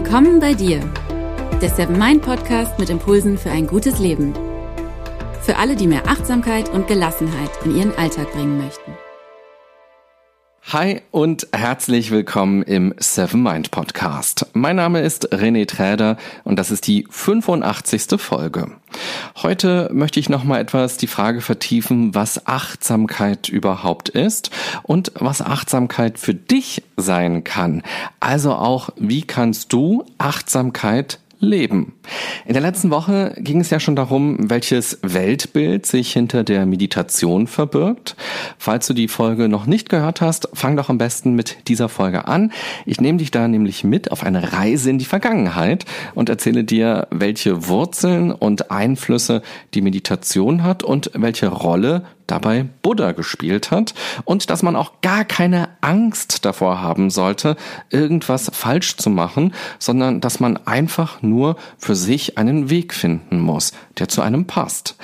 Willkommen bei dir, der Seven Mind Podcast mit Impulsen für ein gutes Leben. Für alle, die mehr Achtsamkeit und Gelassenheit in ihren Alltag bringen möchten. Hi und herzlich willkommen im Seven Mind Podcast. Mein Name ist René Träder und das ist die 85. Folge. Heute möchte ich nochmal etwas die Frage vertiefen, was Achtsamkeit überhaupt ist und was Achtsamkeit für dich sein kann. Also auch, wie kannst du Achtsamkeit leben. In der letzten Woche ging es ja schon darum, welches Weltbild sich hinter der Meditation verbirgt. Falls du die Folge noch nicht gehört hast, fang doch am besten mit dieser Folge an. Ich nehme dich da nämlich mit auf eine Reise in die Vergangenheit und erzähle dir, welche Wurzeln und Einflüsse die Meditation hat und welche Rolle dabei Buddha gespielt hat und dass man auch gar keine Angst davor haben sollte, irgendwas falsch zu machen, sondern dass man einfach nur für sich einen Weg finden muss, der zu einem passt.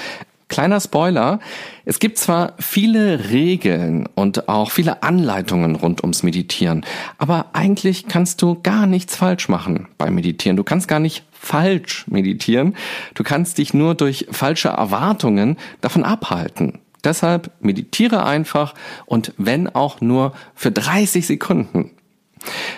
Kleiner Spoiler, es gibt zwar viele Regeln und auch viele Anleitungen rund ums Meditieren, aber eigentlich kannst du gar nichts falsch machen beim Meditieren. Du kannst gar nicht falsch meditieren, du kannst dich nur durch falsche Erwartungen davon abhalten. Deshalb meditiere einfach und wenn auch nur für 30 Sekunden.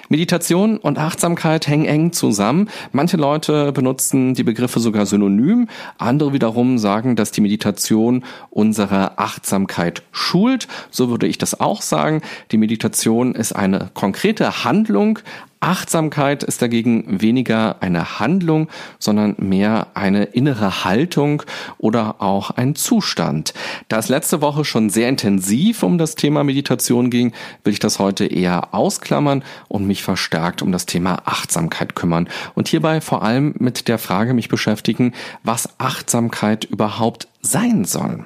Meditation und Achtsamkeit hängen eng zusammen. Manche Leute benutzen die Begriffe sogar synonym. Andere wiederum sagen, dass die Meditation unsere Achtsamkeit schult. So würde ich das auch sagen. Die Meditation ist eine konkrete Handlung, Achtsamkeit ist dagegen weniger eine Handlung, sondern mehr eine innere Haltung oder auch ein Zustand. Da es letzte Woche schon sehr intensiv um das Thema Meditation ging, will ich das heute eher ausklammern und mich verstärkt um das Thema Achtsamkeit kümmern und hierbei vor allem mit der Frage mich beschäftigen, was Achtsamkeit überhaupt sein soll.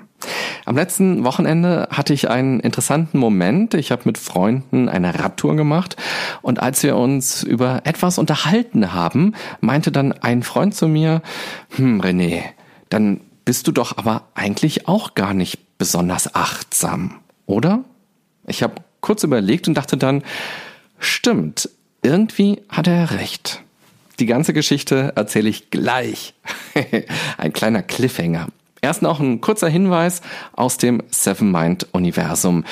Am letzten Wochenende hatte ich einen interessanten Moment. Ich habe mit Freunden eine Radtour gemacht und als wir uns über etwas unterhalten haben, meinte dann ein Freund zu mir, hm, René, dann bist du doch aber eigentlich auch gar nicht besonders achtsam, oder? Ich habe kurz überlegt und dachte dann, stimmt, irgendwie hat er recht. Die ganze Geschichte erzähle ich gleich. ein kleiner Cliffhanger. Erst noch ein kurzer Hinweis aus dem Seven Mind Universum.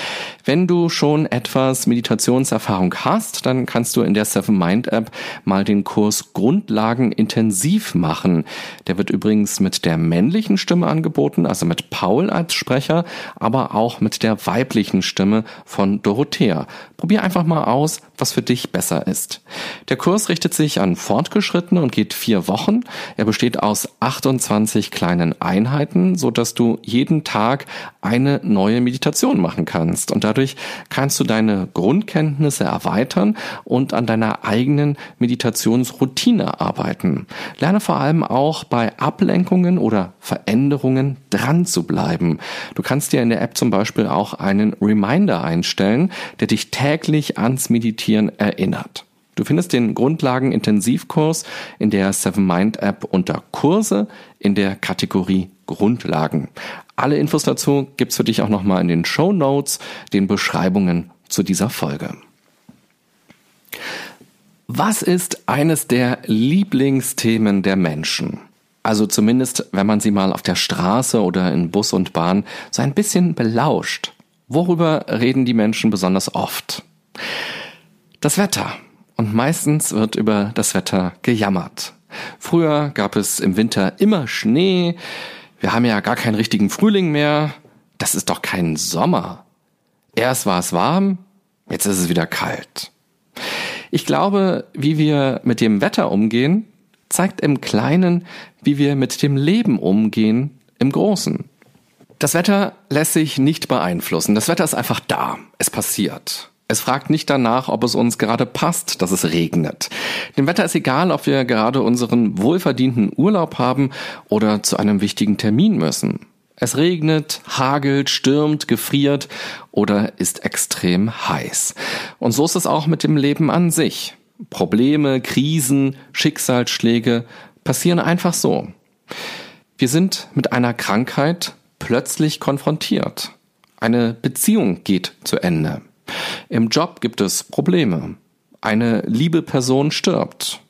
Wenn du schon etwas Meditationserfahrung hast, dann kannst du in der Seven Mind App mal den Kurs Grundlagen intensiv machen. Der wird übrigens mit der männlichen Stimme angeboten, also mit Paul als Sprecher, aber auch mit der weiblichen Stimme von Dorothea. Probier einfach mal aus, was für dich besser ist. Der Kurs richtet sich an Fortgeschrittene und geht vier Wochen. Er besteht aus 28 kleinen Einheiten Minuten, so dass du jeden Tag eine neue Meditation machen kannst. Und dadurch kannst du deine Grundkenntnisse erweitern und an deiner eigenen Meditationsroutine arbeiten. Lerne vor allem auch bei Ablenkungen oder Veränderungen dran zu bleiben. Du kannst dir in der App zum Beispiel auch einen Reminder einstellen, der dich täglich ans Meditieren erinnert. Du findest den Grundlagen-Intensivkurs in der Seven Mind App unter Kurse in der Kategorie Grundlagen. Alle Infos dazu gibt's für dich auch nochmal in den Show Notes, den Beschreibungen zu dieser Folge. Was ist eines der Lieblingsthemen der Menschen? Also zumindest, wenn man sie mal auf der Straße oder in Bus und Bahn so ein bisschen belauscht. Worüber reden die Menschen besonders oft? Das Wetter. Und meistens wird über das Wetter gejammert. Früher gab es im Winter immer Schnee. Wir haben ja gar keinen richtigen Frühling mehr. Das ist doch kein Sommer. Erst war es warm, jetzt ist es wieder kalt. Ich glaube, wie wir mit dem Wetter umgehen, zeigt im Kleinen, wie wir mit dem Leben umgehen im Großen. Das Wetter lässt sich nicht beeinflussen. Das Wetter ist einfach da. Es passiert. Es fragt nicht danach, ob es uns gerade passt, dass es regnet. Dem Wetter ist egal, ob wir gerade unseren wohlverdienten Urlaub haben oder zu einem wichtigen Termin müssen. Es regnet, hagelt, stürmt, gefriert oder ist extrem heiß. Und so ist es auch mit dem Leben an sich. Probleme, Krisen, Schicksalsschläge passieren einfach so. Wir sind mit einer Krankheit plötzlich konfrontiert. Eine Beziehung geht zu Ende. Im Job gibt es Probleme. Eine liebe Person stirbt.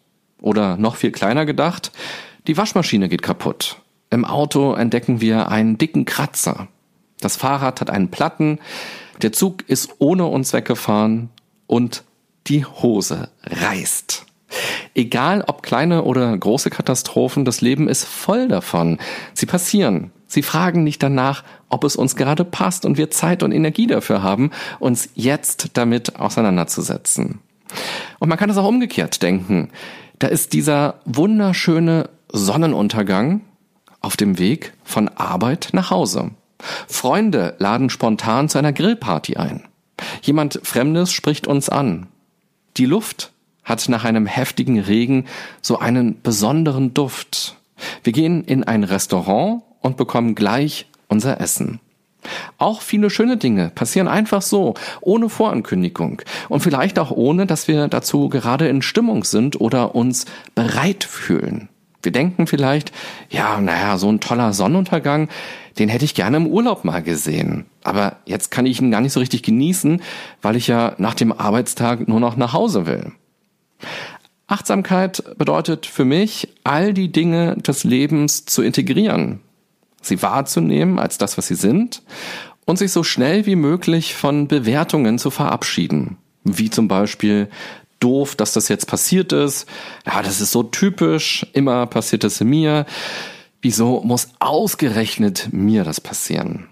Oder noch viel kleiner gedacht, die Waschmaschine geht kaputt. Im Auto entdecken wir einen dicken Kratzer. Das Fahrrad hat einen Platten, der Zug ist ohne uns weggefahren und die Hose reißt. Egal ob kleine oder große Katastrophen, das Leben ist voll davon. Sie passieren. Sie fragen nicht danach, ob es uns gerade passt und wir Zeit und Energie dafür haben, uns jetzt damit auseinanderzusetzen. Und man kann es auch umgekehrt denken. Da ist dieser wunderschöne Sonnenuntergang auf dem Weg von Arbeit nach Hause. Freunde laden spontan zu einer Grillparty ein. Jemand Fremdes spricht uns an. Die Luft hat nach einem heftigen Regen so einen besonderen Duft. Wir gehen in ein Restaurant und bekommen gleich unser Essen. Auch viele schöne Dinge passieren einfach so, ohne Vorankündigung und vielleicht auch ohne, dass wir dazu gerade in Stimmung sind oder uns bereit fühlen. Wir denken vielleicht, ja, naja, so ein toller Sonnenuntergang, den hätte ich gerne im Urlaub mal gesehen. Aber jetzt kann ich ihn gar nicht so richtig genießen, weil ich ja nach dem Arbeitstag nur noch nach Hause will. Achtsamkeit bedeutet für mich, all die Dinge des Lebens zu integrieren, sie wahrzunehmen als das, was sie sind und sich so schnell wie möglich von Bewertungen zu verabschieden. Wie zum Beispiel doof, dass das jetzt passiert ist. Ja, das ist so typisch. Immer passiert es mir. Wieso muss ausgerechnet mir das passieren?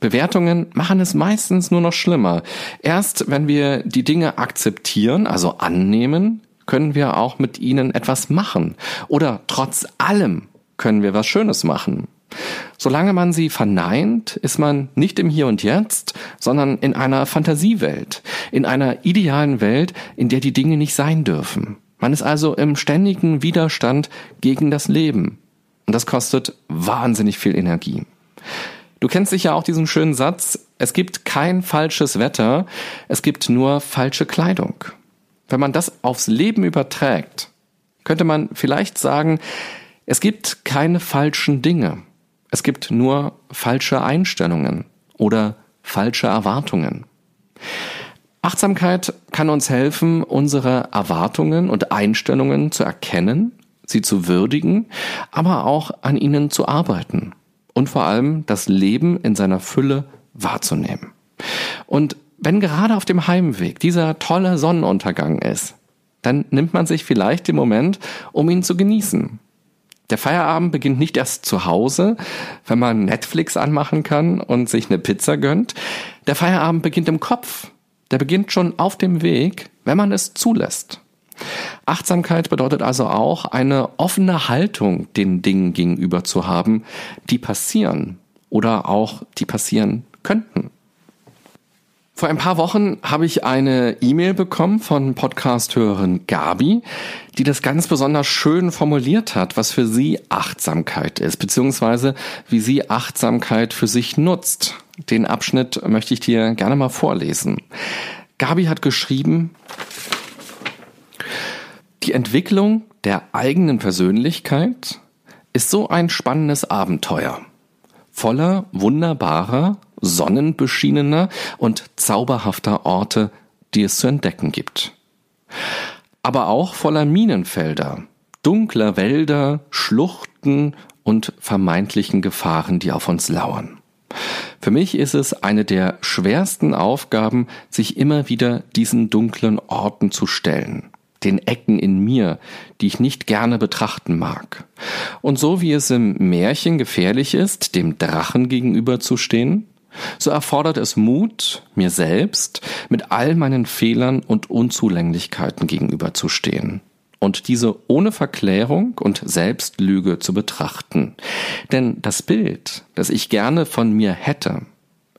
Bewertungen machen es meistens nur noch schlimmer. Erst wenn wir die Dinge akzeptieren, also annehmen, können wir auch mit ihnen etwas machen. Oder trotz allem können wir was Schönes machen. Solange man sie verneint, ist man nicht im Hier und Jetzt, sondern in einer Fantasiewelt, in einer idealen Welt, in der die Dinge nicht sein dürfen. Man ist also im ständigen Widerstand gegen das Leben. Und das kostet wahnsinnig viel Energie. Du kennst sicher auch diesen schönen Satz, es gibt kein falsches Wetter, es gibt nur falsche Kleidung. Wenn man das aufs Leben überträgt, könnte man vielleicht sagen, es gibt keine falschen Dinge. Es gibt nur falsche Einstellungen oder falsche Erwartungen. Achtsamkeit kann uns helfen, unsere Erwartungen und Einstellungen zu erkennen, sie zu würdigen, aber auch an ihnen zu arbeiten und vor allem das Leben in seiner Fülle wahrzunehmen. Und wenn gerade auf dem Heimweg dieser tolle Sonnenuntergang ist, dann nimmt man sich vielleicht den Moment, um ihn zu genießen, der Feierabend beginnt nicht erst zu Hause, wenn man Netflix anmachen kann und sich eine Pizza gönnt. Der Feierabend beginnt im Kopf. Der beginnt schon auf dem Weg, wenn man es zulässt. Achtsamkeit bedeutet also auch, eine offene Haltung den Dingen gegenüber zu haben, die passieren oder auch die passieren könnten. Vor ein paar Wochen habe ich eine E-Mail bekommen von Podcast-Hörerin Gabi, die das ganz besonders schön formuliert hat, was für sie Achtsamkeit ist, beziehungsweise wie sie Achtsamkeit für sich nutzt. Den Abschnitt möchte ich dir gerne mal vorlesen. Gabi hat geschrieben, die Entwicklung der eigenen Persönlichkeit ist so ein spannendes Abenteuer, voller wunderbarer, sonnenbeschienener und zauberhafter Orte, die es zu entdecken gibt. Aber auch voller Minenfelder, dunkler Wälder, Schluchten und vermeintlichen Gefahren, die auf uns lauern. Für mich ist es eine der schwersten Aufgaben, sich immer wieder diesen dunklen Orten zu stellen, den Ecken in mir, die ich nicht gerne betrachten mag. Und so wie es im Märchen gefährlich ist, dem Drachen gegenüberzustehen, so erfordert es Mut, mir selbst mit all meinen Fehlern und Unzulänglichkeiten gegenüberzustehen und diese ohne Verklärung und Selbstlüge zu betrachten. Denn das Bild, das ich gerne von mir hätte,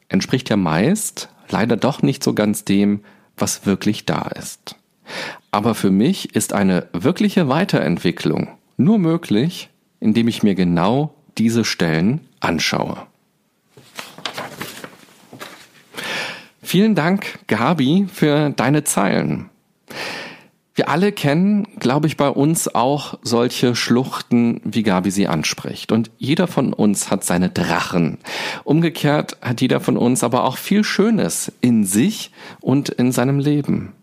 entspricht ja meist leider doch nicht so ganz dem, was wirklich da ist. Aber für mich ist eine wirkliche Weiterentwicklung nur möglich, indem ich mir genau diese Stellen anschaue. Vielen Dank, Gabi, für deine Zeilen. Wir alle kennen, glaube ich, bei uns auch solche Schluchten, wie Gabi sie anspricht. Und jeder von uns hat seine Drachen. Umgekehrt hat jeder von uns aber auch viel Schönes in sich und in seinem Leben.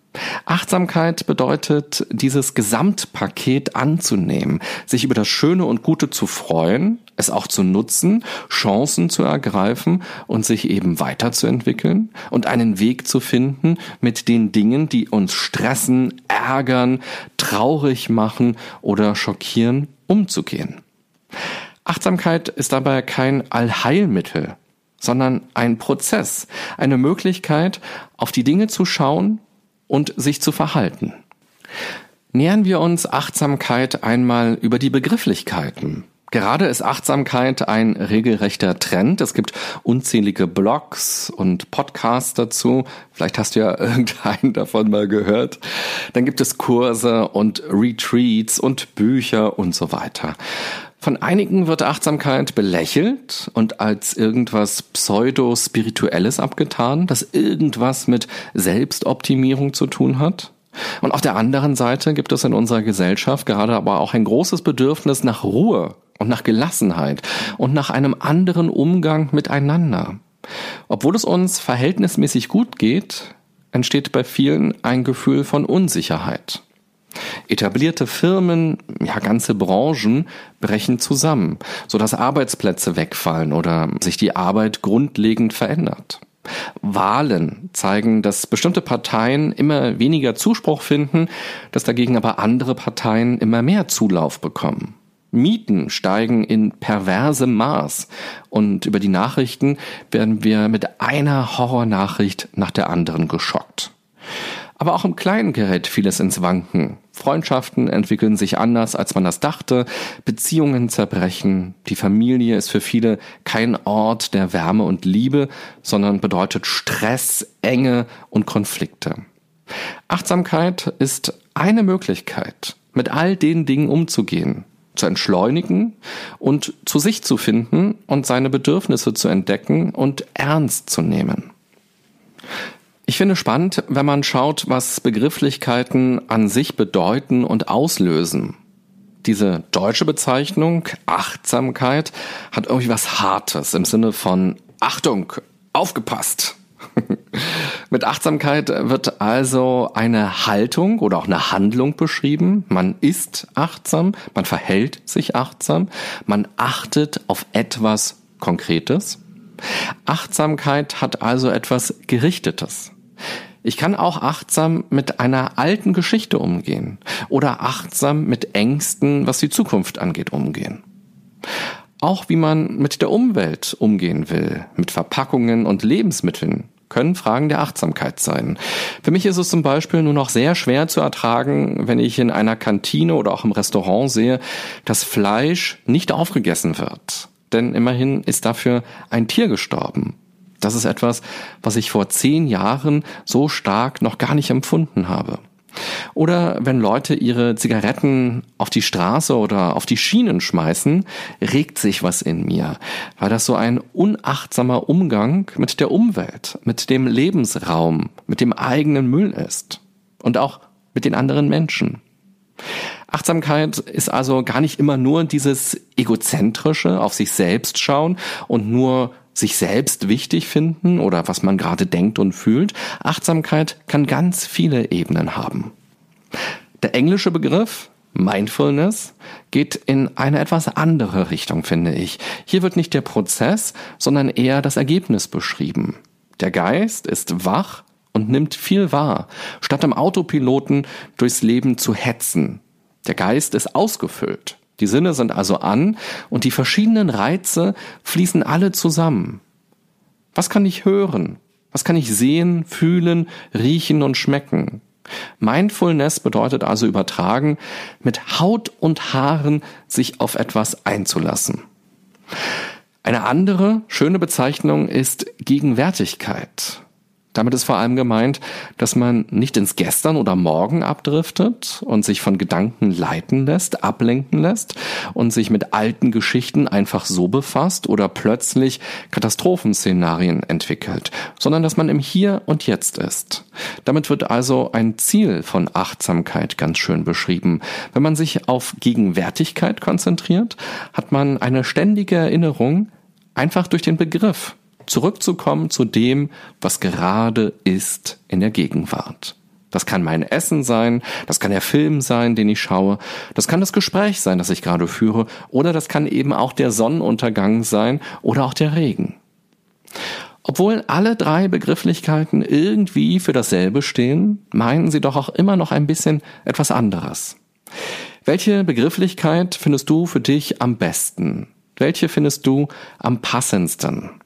Achtsamkeit bedeutet, dieses Gesamtpaket anzunehmen, sich über das Schöne und Gute zu freuen, es auch zu nutzen, Chancen zu ergreifen und sich eben weiterzuentwickeln und einen Weg zu finden, mit den Dingen, die uns stressen, ärgern, traurig machen oder schockieren, umzugehen. Achtsamkeit ist dabei kein Allheilmittel, sondern ein Prozess, eine Möglichkeit, auf die Dinge zu schauen und sich zu verhalten. Nähern wir uns Achtsamkeit einmal über die Begrifflichkeiten. Gerade ist Achtsamkeit ein regelrechter Trend. Es gibt unzählige Blogs und Podcasts dazu. Vielleicht hast du ja irgendeinen davon mal gehört. Dann gibt es Kurse und Retreats und Bücher und so weiter. Von einigen wird Achtsamkeit belächelt und als irgendwas pseudo-spirituelles abgetan, das irgendwas mit Selbstoptimierung zu tun hat. Und auf der anderen Seite gibt es in unserer Gesellschaft gerade aber auch ein großes Bedürfnis nach Ruhe und nach Gelassenheit und nach einem anderen Umgang miteinander. Obwohl es uns verhältnismäßig gut geht, entsteht bei vielen ein Gefühl von Unsicherheit. Etablierte Firmen, ja ganze Branchen brechen zusammen, sodass Arbeitsplätze wegfallen oder sich die Arbeit grundlegend verändert. Wahlen zeigen, dass bestimmte Parteien immer weniger Zuspruch finden, dass dagegen aber andere Parteien immer mehr Zulauf bekommen. Mieten steigen in perversem Maß und über die Nachrichten werden wir mit einer Horrornachricht nach der anderen geschockt. Aber auch im Kleinen gerät vieles ins Wanken. Freundschaften entwickeln sich anders, als man das dachte, Beziehungen zerbrechen, die Familie ist für viele kein Ort der Wärme und Liebe, sondern bedeutet Stress, Enge und Konflikte. Achtsamkeit ist eine Möglichkeit, mit all den Dingen umzugehen, zu entschleunigen und zu sich zu finden und seine Bedürfnisse zu entdecken und ernst zu nehmen. Ich finde spannend, wenn man schaut, was Begrifflichkeiten an sich bedeuten und auslösen. Diese deutsche Bezeichnung Achtsamkeit hat irgendwie was Hartes im Sinne von Achtung, aufgepasst. Mit Achtsamkeit wird also eine Haltung oder auch eine Handlung beschrieben. Man ist achtsam, man verhält sich achtsam, man achtet auf etwas Konkretes. Achtsamkeit hat also etwas Gerichtetes. Ich kann auch achtsam mit einer alten Geschichte umgehen oder achtsam mit Ängsten, was die Zukunft angeht, umgehen. Auch wie man mit der Umwelt umgehen will, mit Verpackungen und Lebensmitteln, können Fragen der Achtsamkeit sein. Für mich ist es zum Beispiel nur noch sehr schwer zu ertragen, wenn ich in einer Kantine oder auch im Restaurant sehe, dass Fleisch nicht aufgegessen wird. Denn immerhin ist dafür ein Tier gestorben. Das ist etwas, was ich vor zehn Jahren so stark noch gar nicht empfunden habe. Oder wenn Leute ihre Zigaretten auf die Straße oder auf die Schienen schmeißen, regt sich was in mir, weil das so ein unachtsamer Umgang mit der Umwelt, mit dem Lebensraum, mit dem eigenen Müll ist und auch mit den anderen Menschen. Achtsamkeit ist also gar nicht immer nur dieses egozentrische, auf sich selbst schauen und nur sich selbst wichtig finden oder was man gerade denkt und fühlt. Achtsamkeit kann ganz viele Ebenen haben. Der englische Begriff Mindfulness geht in eine etwas andere Richtung, finde ich. Hier wird nicht der Prozess, sondern eher das Ergebnis beschrieben. Der Geist ist wach und nimmt viel wahr, statt im Autopiloten durchs Leben zu hetzen. Der Geist ist ausgefüllt. Die Sinne sind also an und die verschiedenen Reize fließen alle zusammen. Was kann ich hören? Was kann ich sehen, fühlen, riechen und schmecken? Mindfulness bedeutet also übertragen, mit Haut und Haaren sich auf etwas einzulassen. Eine andere schöne Bezeichnung ist Gegenwärtigkeit. Damit ist vor allem gemeint, dass man nicht ins Gestern oder Morgen abdriftet und sich von Gedanken leiten lässt, ablenken lässt und sich mit alten Geschichten einfach so befasst oder plötzlich Katastrophenszenarien entwickelt, sondern dass man im Hier und Jetzt ist. Damit wird also ein Ziel von Achtsamkeit ganz schön beschrieben. Wenn man sich auf Gegenwärtigkeit konzentriert, hat man eine ständige Erinnerung einfach durch den Begriff zurückzukommen zu dem, was gerade ist in der Gegenwart. Das kann mein Essen sein, das kann der Film sein, den ich schaue, das kann das Gespräch sein, das ich gerade führe, oder das kann eben auch der Sonnenuntergang sein oder auch der Regen. Obwohl alle drei Begrifflichkeiten irgendwie für dasselbe stehen, meinen sie doch auch immer noch ein bisschen etwas anderes. Welche Begrifflichkeit findest du für dich am besten? Welche findest du am passendsten?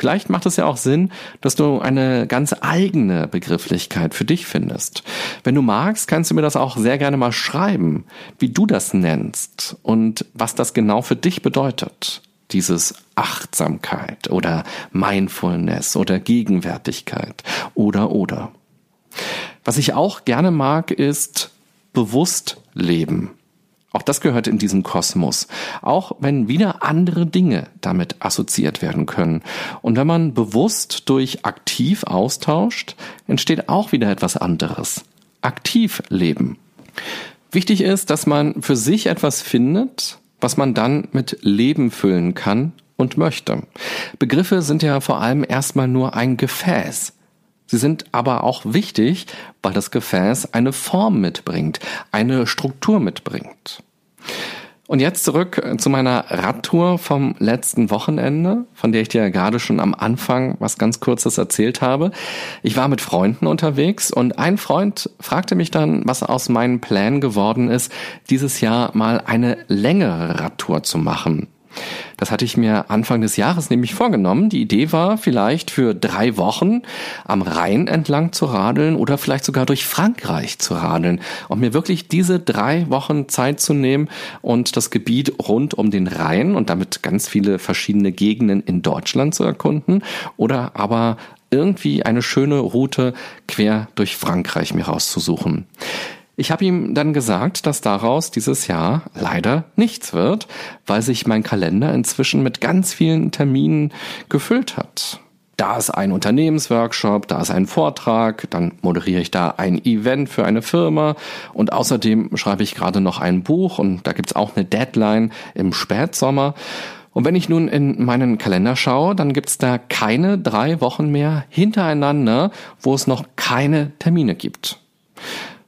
Vielleicht macht es ja auch Sinn, dass du eine ganz eigene Begrifflichkeit für dich findest. Wenn du magst, kannst du mir das auch sehr gerne mal schreiben, wie du das nennst und was das genau für dich bedeutet. Dieses Achtsamkeit oder Mindfulness oder Gegenwärtigkeit oder oder. Was ich auch gerne mag, ist bewusst leben. Auch das gehört in diesen Kosmos. Auch wenn wieder andere Dinge damit assoziiert werden können. Und wenn man bewusst durch aktiv austauscht, entsteht auch wieder etwas anderes. Aktiv leben. Wichtig ist, dass man für sich etwas findet, was man dann mit Leben füllen kann und möchte. Begriffe sind ja vor allem erstmal nur ein Gefäß. Sie sind aber auch wichtig, weil das Gefäß eine Form mitbringt, eine Struktur mitbringt. Und jetzt zurück zu meiner Radtour vom letzten Wochenende, von der ich dir gerade schon am Anfang was ganz Kurzes erzählt habe. Ich war mit Freunden unterwegs und ein Freund fragte mich dann, was aus meinen Plänen geworden ist, dieses Jahr mal eine längere Radtour zu machen. Das hatte ich mir Anfang des Jahres nämlich vorgenommen. Die Idee war vielleicht für drei Wochen am Rhein entlang zu radeln oder vielleicht sogar durch Frankreich zu radeln und mir wirklich diese drei Wochen Zeit zu nehmen und das Gebiet rund um den Rhein und damit ganz viele verschiedene Gegenden in Deutschland zu erkunden oder aber irgendwie eine schöne Route quer durch Frankreich mir rauszusuchen. Ich habe ihm dann gesagt, dass daraus dieses Jahr leider nichts wird, weil sich mein Kalender inzwischen mit ganz vielen Terminen gefüllt hat. Da ist ein Unternehmensworkshop, da ist ein Vortrag, dann moderiere ich da ein Event für eine Firma und außerdem schreibe ich gerade noch ein Buch und da gibt's auch eine Deadline im Spätsommer. Und wenn ich nun in meinen Kalender schaue, dann gibt's da keine drei Wochen mehr hintereinander, wo es noch keine Termine gibt.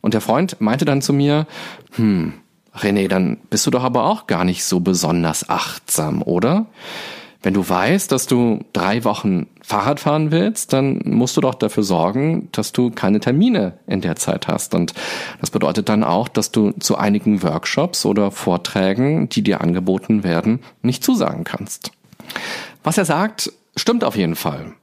Und der Freund meinte dann zu mir, hm, René, dann bist du doch aber auch gar nicht so besonders achtsam, oder? Wenn du weißt, dass du drei Wochen Fahrrad fahren willst, dann musst du doch dafür sorgen, dass du keine Termine in der Zeit hast. Und das bedeutet dann auch, dass du zu einigen Workshops oder Vorträgen, die dir angeboten werden, nicht zusagen kannst. Was er sagt, stimmt auf jeden Fall.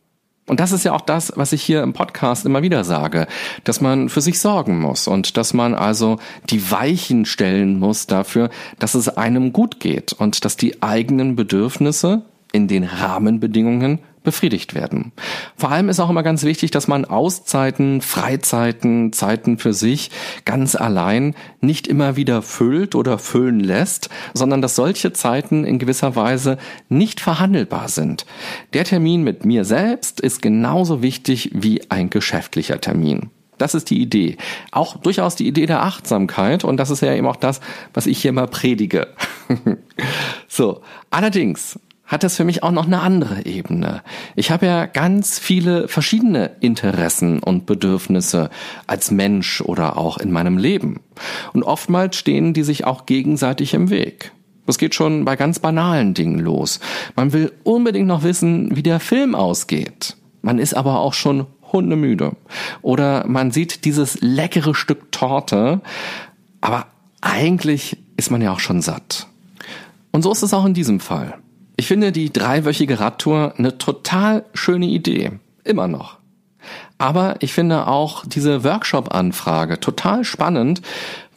Und das ist ja auch das, was ich hier im Podcast immer wieder sage, dass man für sich sorgen muss und dass man also die Weichen stellen muss dafür, dass es einem gut geht und dass die eigenen Bedürfnisse in den Rahmenbedingungen befriedigt werden. Vor allem ist auch immer ganz wichtig, dass man Auszeiten, Freizeiten, Zeiten für sich ganz allein nicht immer wieder füllt oder füllen lässt, sondern dass solche Zeiten in gewisser Weise nicht verhandelbar sind. Der Termin mit mir selbst ist genauso wichtig wie ein geschäftlicher Termin. Das ist die Idee. Auch durchaus die Idee der Achtsamkeit und das ist ja eben auch das, was ich hier mal predige. so. Allerdings hat das für mich auch noch eine andere Ebene. Ich habe ja ganz viele verschiedene Interessen und Bedürfnisse als Mensch oder auch in meinem Leben. Und oftmals stehen die sich auch gegenseitig im Weg. Das geht schon bei ganz banalen Dingen los. Man will unbedingt noch wissen, wie der Film ausgeht. Man ist aber auch schon hundemüde. Oder man sieht dieses leckere Stück Torte, aber eigentlich ist man ja auch schon satt. Und so ist es auch in diesem Fall. Ich finde die dreiwöchige Radtour eine total schöne Idee. Immer noch. Aber ich finde auch diese Workshop-Anfrage total spannend,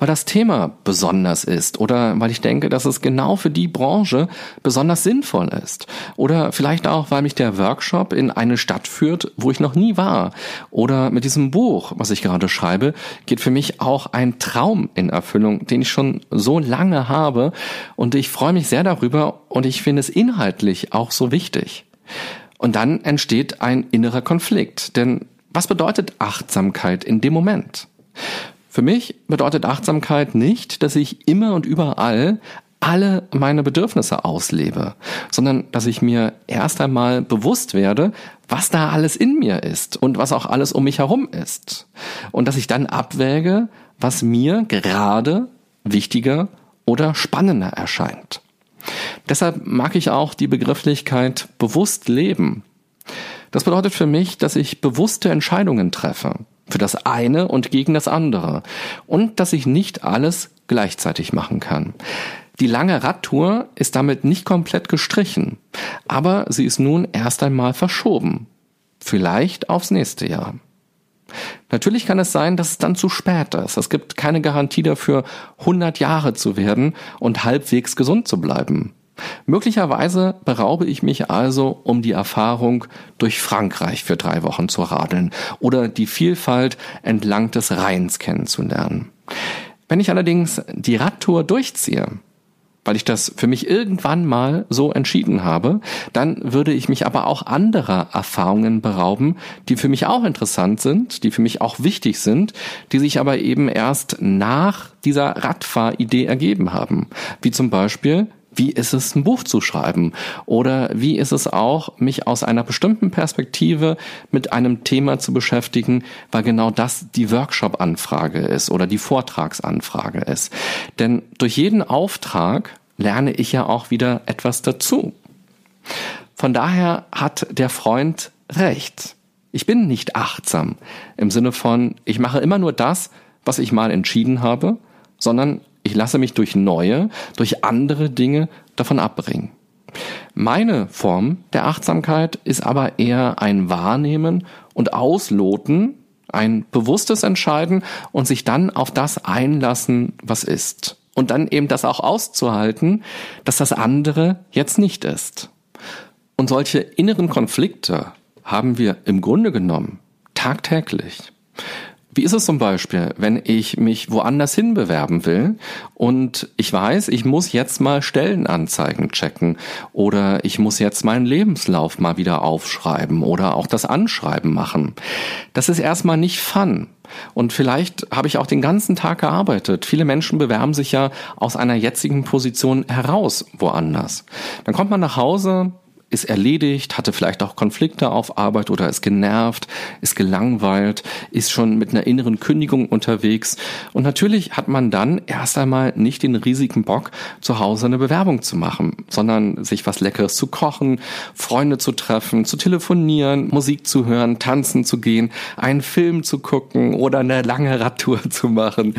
weil das Thema besonders ist oder weil ich denke, dass es genau für die Branche besonders sinnvoll ist. Oder vielleicht auch, weil mich der Workshop in eine Stadt führt, wo ich noch nie war. Oder mit diesem Buch, was ich gerade schreibe, geht für mich auch ein Traum in Erfüllung, den ich schon so lange habe. Und ich freue mich sehr darüber und ich finde es inhaltlich auch so wichtig. Und dann entsteht ein innerer Konflikt. Denn was bedeutet Achtsamkeit in dem Moment? Für mich bedeutet Achtsamkeit nicht, dass ich immer und überall alle meine Bedürfnisse auslebe, sondern dass ich mir erst einmal bewusst werde, was da alles in mir ist und was auch alles um mich herum ist. Und dass ich dann abwäge, was mir gerade wichtiger oder spannender erscheint. Deshalb mag ich auch die Begrifflichkeit bewusst leben. Das bedeutet für mich, dass ich bewusste Entscheidungen treffe. Für das eine und gegen das andere. Und dass ich nicht alles gleichzeitig machen kann. Die lange Radtour ist damit nicht komplett gestrichen, aber sie ist nun erst einmal verschoben. Vielleicht aufs nächste Jahr. Natürlich kann es sein, dass es dann zu spät ist. Es gibt keine Garantie dafür, 100 Jahre zu werden und halbwegs gesund zu bleiben. Möglicherweise beraube ich mich also, um die Erfahrung durch Frankreich für drei Wochen zu radeln oder die Vielfalt entlang des Rheins kennenzulernen. Wenn ich allerdings die Radtour durchziehe, weil ich das für mich irgendwann mal so entschieden habe, dann würde ich mich aber auch anderer Erfahrungen berauben, die für mich auch interessant sind, die für mich auch wichtig sind, die sich aber eben erst nach dieser Radfahridee ergeben haben. Wie zum Beispiel wie ist es, ein Buch zu schreiben? Oder wie ist es auch, mich aus einer bestimmten Perspektive mit einem Thema zu beschäftigen, weil genau das die Workshop-Anfrage ist oder die Vortragsanfrage ist. Denn durch jeden Auftrag lerne ich ja auch wieder etwas dazu. Von daher hat der Freund recht. Ich bin nicht achtsam im Sinne von, ich mache immer nur das, was ich mal entschieden habe, sondern ich lasse mich durch neue, durch andere Dinge davon abbringen. Meine Form der Achtsamkeit ist aber eher ein Wahrnehmen und Ausloten, ein bewusstes Entscheiden und sich dann auf das einlassen, was ist. Und dann eben das auch auszuhalten, dass das andere jetzt nicht ist. Und solche inneren Konflikte haben wir im Grunde genommen tagtäglich. Wie ist es zum Beispiel, wenn ich mich woanders hin bewerben will und ich weiß, ich muss jetzt mal Stellenanzeigen checken oder ich muss jetzt meinen Lebenslauf mal wieder aufschreiben oder auch das Anschreiben machen. Das ist erstmal nicht fun. Und vielleicht habe ich auch den ganzen Tag gearbeitet. Viele Menschen bewerben sich ja aus einer jetzigen Position heraus woanders. Dann kommt man nach Hause, ist erledigt, hatte vielleicht auch Konflikte auf Arbeit oder ist genervt, ist gelangweilt, ist schon mit einer inneren Kündigung unterwegs. Und natürlich hat man dann erst einmal nicht den riesigen Bock, zu Hause eine Bewerbung zu machen, sondern sich was Leckeres zu kochen, Freunde zu treffen, zu telefonieren, Musik zu hören, tanzen zu gehen, einen Film zu gucken oder eine lange Radtour zu machen.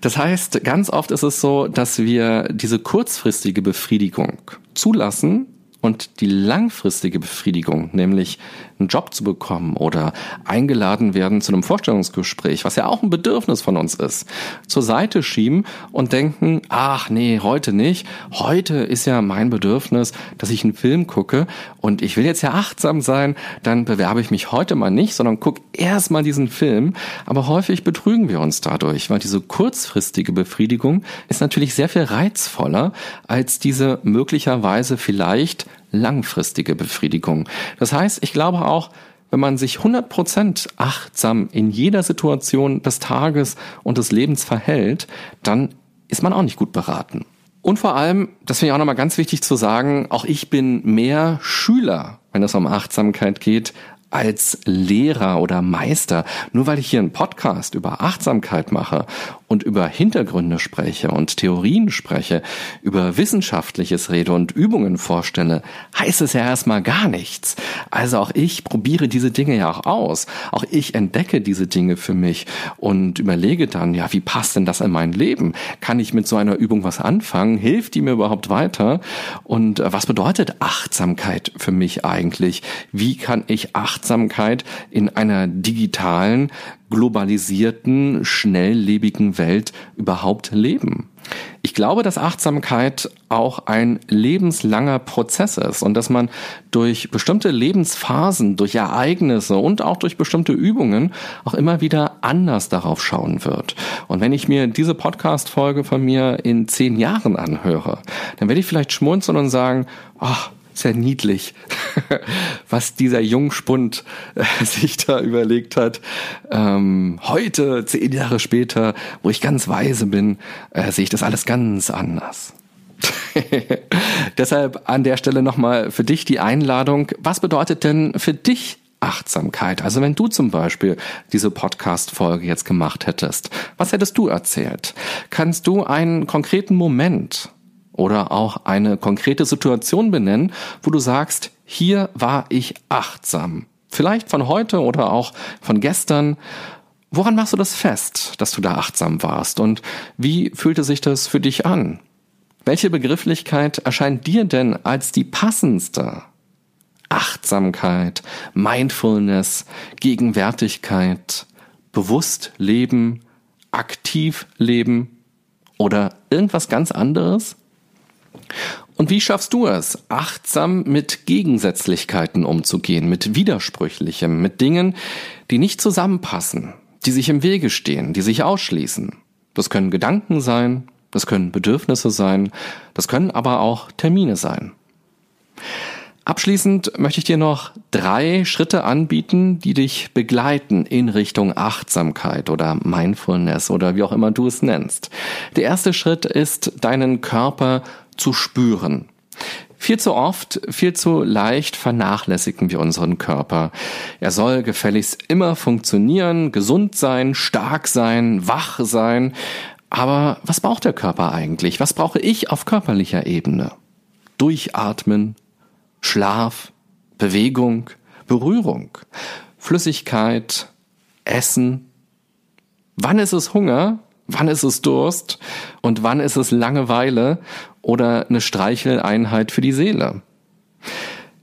Das heißt, ganz oft ist es so, dass wir diese kurzfristige Befriedigung zulassen, und die langfristige Befriedigung, nämlich einen Job zu bekommen oder eingeladen werden zu einem Vorstellungsgespräch, was ja auch ein Bedürfnis von uns ist, zur Seite schieben und denken, ach nee, heute nicht. Heute ist ja mein Bedürfnis, dass ich einen Film gucke und ich will jetzt ja achtsam sein, dann bewerbe ich mich heute mal nicht, sondern guck erst mal diesen Film. Aber häufig betrügen wir uns dadurch, weil diese kurzfristige Befriedigung ist natürlich sehr viel reizvoller als diese möglicherweise vielleicht langfristige Befriedigung. Das heißt, ich glaube auch, wenn man sich 100% achtsam in jeder Situation des Tages und des Lebens verhält, dann ist man auch nicht gut beraten. Und vor allem, das finde ich auch nochmal ganz wichtig zu sagen, auch ich bin mehr Schüler, wenn es um Achtsamkeit geht, als Lehrer oder Meister, nur weil ich hier einen Podcast über Achtsamkeit mache und über Hintergründe spreche und Theorien spreche, über Wissenschaftliches rede und Übungen vorstelle, heißt es ja erstmal gar nichts. Also auch ich probiere diese Dinge ja auch aus. Auch ich entdecke diese Dinge für mich und überlege dann, ja, wie passt denn das in mein Leben? Kann ich mit so einer Übung was anfangen? Hilft die mir überhaupt weiter? Und äh, was bedeutet Achtsamkeit für mich eigentlich? Wie kann ich Achtsamkeit Achtsamkeit in einer digitalen, globalisierten, schnelllebigen Welt überhaupt leben? Ich glaube, dass Achtsamkeit auch ein lebenslanger Prozess ist und dass man durch bestimmte Lebensphasen, durch Ereignisse und auch durch bestimmte Übungen auch immer wieder anders darauf schauen wird. Und wenn ich mir diese Podcast-Folge von mir in zehn Jahren anhöre, dann werde ich vielleicht schmunzeln und sagen, ach, sehr niedlich, was dieser Jungspund äh, sich da überlegt hat. Ähm, heute, zehn Jahre später, wo ich ganz weise bin, äh, sehe ich das alles ganz anders. Deshalb an der Stelle nochmal für dich die Einladung. Was bedeutet denn für dich Achtsamkeit? Also wenn du zum Beispiel diese Podcast-Folge jetzt gemacht hättest, was hättest du erzählt? Kannst du einen konkreten Moment oder auch eine konkrete Situation benennen, wo du sagst, hier war ich achtsam? Vielleicht von heute oder auch von gestern. Woran machst du das fest, dass du da achtsam warst? Und wie fühlte sich das für dich an? Welche Begrifflichkeit erscheint dir denn als die passendste? Achtsamkeit, Mindfulness, Gegenwärtigkeit, bewusst leben, aktiv leben oder irgendwas ganz anderes? Und wie schaffst du es, achtsam mit Gegensätzlichkeiten umzugehen, mit Widersprüchlichem, mit Dingen, die nicht zusammenpassen, die sich im Wege stehen, die sich ausschließen? Das können Gedanken sein, das können Bedürfnisse sein, das können aber auch Termine sein. Abschließend möchte ich dir noch drei Schritte anbieten, die dich begleiten in Richtung Achtsamkeit oder Mindfulness oder wie auch immer du es nennst. Der erste Schritt ist, deinen Körper zu spüren. Viel zu oft, viel zu leicht vernachlässigen wir unseren Körper. Er soll gefälligst immer funktionieren, gesund sein, stark sein, wach sein. Aber was braucht der Körper eigentlich? Was brauche ich auf körperlicher Ebene? Durchatmen, Schlaf, Bewegung, Berührung, Flüssigkeit, Essen. Wann ist es Hunger? Wann ist es Durst? Und wann ist es Langeweile oder eine Streicheleinheit für die Seele?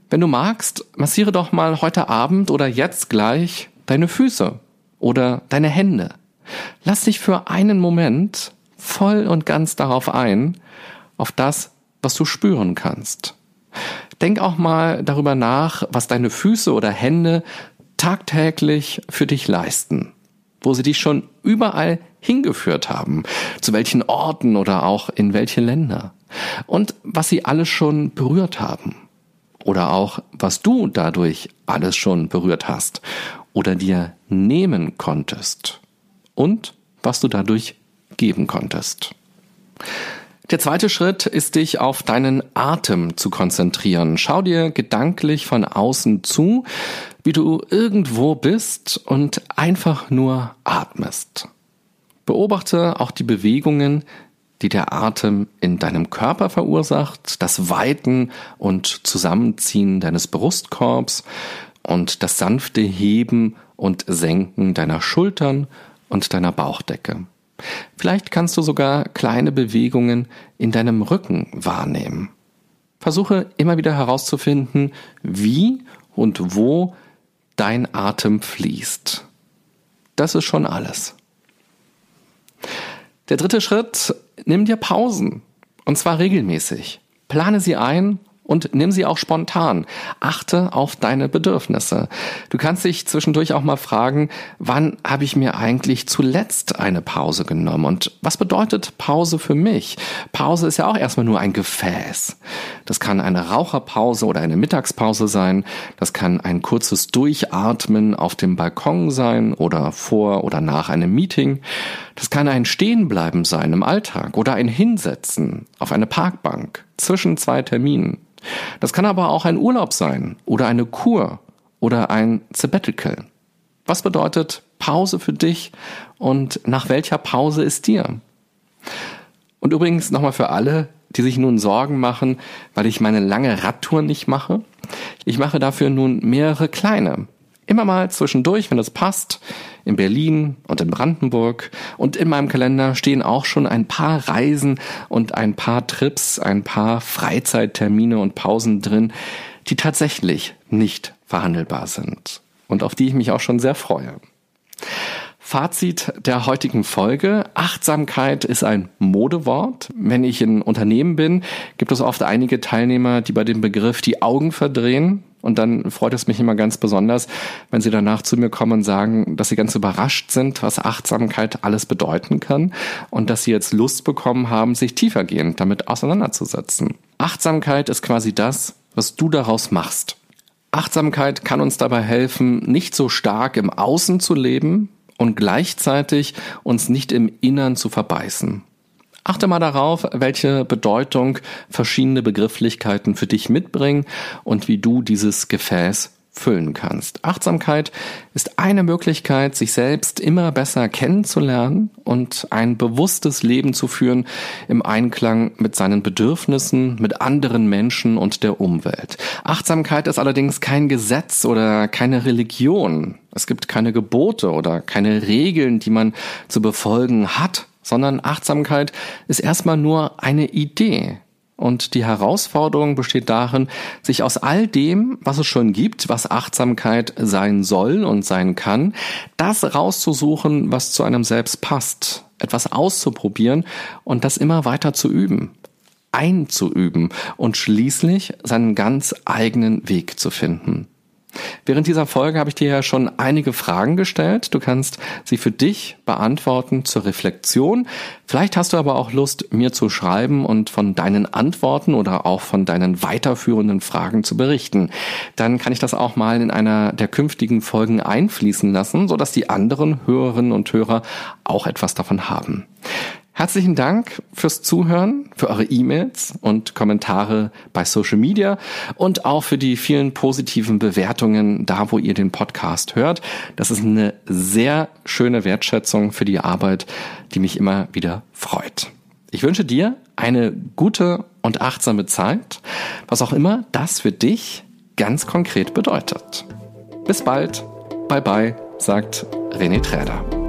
Wenn du magst, massiere doch mal heute Abend oder jetzt gleich deine Füße oder deine Hände. Lass dich für einen Moment voll und ganz darauf ein, auf das, was du spüren kannst. Denk auch mal darüber nach, was deine Füße oder Hände tagtäglich für dich leisten, wo sie dich schon überall hingeführt haben, zu welchen Orten oder auch in welche Länder. Und was sie alles schon berührt haben. Oder auch was du dadurch alles schon berührt hast. Oder dir nehmen konntest. Und was du dadurch geben konntest. Der zweite Schritt ist, dich auf deinen Atem zu konzentrieren. Schau dir gedanklich von außen zu, wie du irgendwo bist und einfach nur atmest. Beobachte auch die Bewegungen, die der Atem in deinem Körper verursacht, das Weiten und Zusammenziehen deines Brustkorbs und das sanfte Heben und Senken deiner Schultern und deiner Bauchdecke. Vielleicht kannst du sogar kleine Bewegungen in deinem Rücken wahrnehmen. Versuche immer wieder herauszufinden, wie und wo dein Atem fließt. Das ist schon alles. Der dritte Schritt, nimm dir Pausen. Und zwar regelmäßig. Plane sie ein und nimm sie auch spontan. Achte auf deine Bedürfnisse. Du kannst dich zwischendurch auch mal fragen, wann habe ich mir eigentlich zuletzt eine Pause genommen und was bedeutet Pause für mich? Pause ist ja auch erstmal nur ein Gefäß. Das kann eine Raucherpause oder eine Mittagspause sein. Das kann ein kurzes Durchatmen auf dem Balkon sein oder vor oder nach einem Meeting. Das kann ein Stehenbleiben sein im Alltag oder ein Hinsetzen auf eine Parkbank zwischen zwei Terminen. Das kann aber auch ein Urlaub sein oder eine Kur oder ein Sabbatical. Was bedeutet Pause für dich und nach welcher Pause ist dir? Und übrigens nochmal für alle, die sich nun Sorgen machen, weil ich meine lange Radtour nicht mache. Ich mache dafür nun mehrere kleine. Immer mal zwischendurch, wenn es passt, in Berlin und in Brandenburg. Und in meinem Kalender stehen auch schon ein paar Reisen und ein paar Trips, ein paar Freizeittermine und Pausen drin, die tatsächlich nicht verhandelbar sind und auf die ich mich auch schon sehr freue. Fazit der heutigen Folge. Achtsamkeit ist ein Modewort. Wenn ich in Unternehmen bin, gibt es oft einige Teilnehmer, die bei dem Begriff die Augen verdrehen. Und dann freut es mich immer ganz besonders, wenn sie danach zu mir kommen und sagen, dass sie ganz überrascht sind, was Achtsamkeit alles bedeuten kann und dass sie jetzt Lust bekommen haben, sich tiefergehend damit auseinanderzusetzen. Achtsamkeit ist quasi das, was du daraus machst. Achtsamkeit kann uns dabei helfen, nicht so stark im Außen zu leben, und gleichzeitig uns nicht im Innern zu verbeißen. Achte mal darauf, welche Bedeutung verschiedene Begrifflichkeiten für dich mitbringen und wie du dieses Gefäß füllen kannst. Achtsamkeit ist eine Möglichkeit, sich selbst immer besser kennenzulernen und ein bewusstes Leben zu führen im Einklang mit seinen Bedürfnissen, mit anderen Menschen und der Umwelt. Achtsamkeit ist allerdings kein Gesetz oder keine Religion. Es gibt keine Gebote oder keine Regeln, die man zu befolgen hat, sondern Achtsamkeit ist erstmal nur eine Idee, und die Herausforderung besteht darin, sich aus all dem, was es schon gibt, was Achtsamkeit sein soll und sein kann, das rauszusuchen, was zu einem selbst passt, etwas auszuprobieren und das immer weiter zu üben, einzuüben und schließlich seinen ganz eigenen Weg zu finden. Während dieser Folge habe ich dir ja schon einige Fragen gestellt. Du kannst sie für dich beantworten zur Reflexion. Vielleicht hast du aber auch Lust, mir zu schreiben und von deinen Antworten oder auch von deinen weiterführenden Fragen zu berichten. Dann kann ich das auch mal in einer der künftigen Folgen einfließen lassen, sodass die anderen Hörerinnen und Hörer auch etwas davon haben. Herzlichen Dank fürs Zuhören, für eure E-Mails und Kommentare bei Social Media und auch für die vielen positiven Bewertungen da, wo ihr den Podcast hört. Das ist eine sehr schöne Wertschätzung für die Arbeit, die mich immer wieder freut. Ich wünsche dir eine gute und achtsame Zeit, was auch immer das für dich ganz konkret bedeutet. Bis bald. Bye bye, sagt René Träder.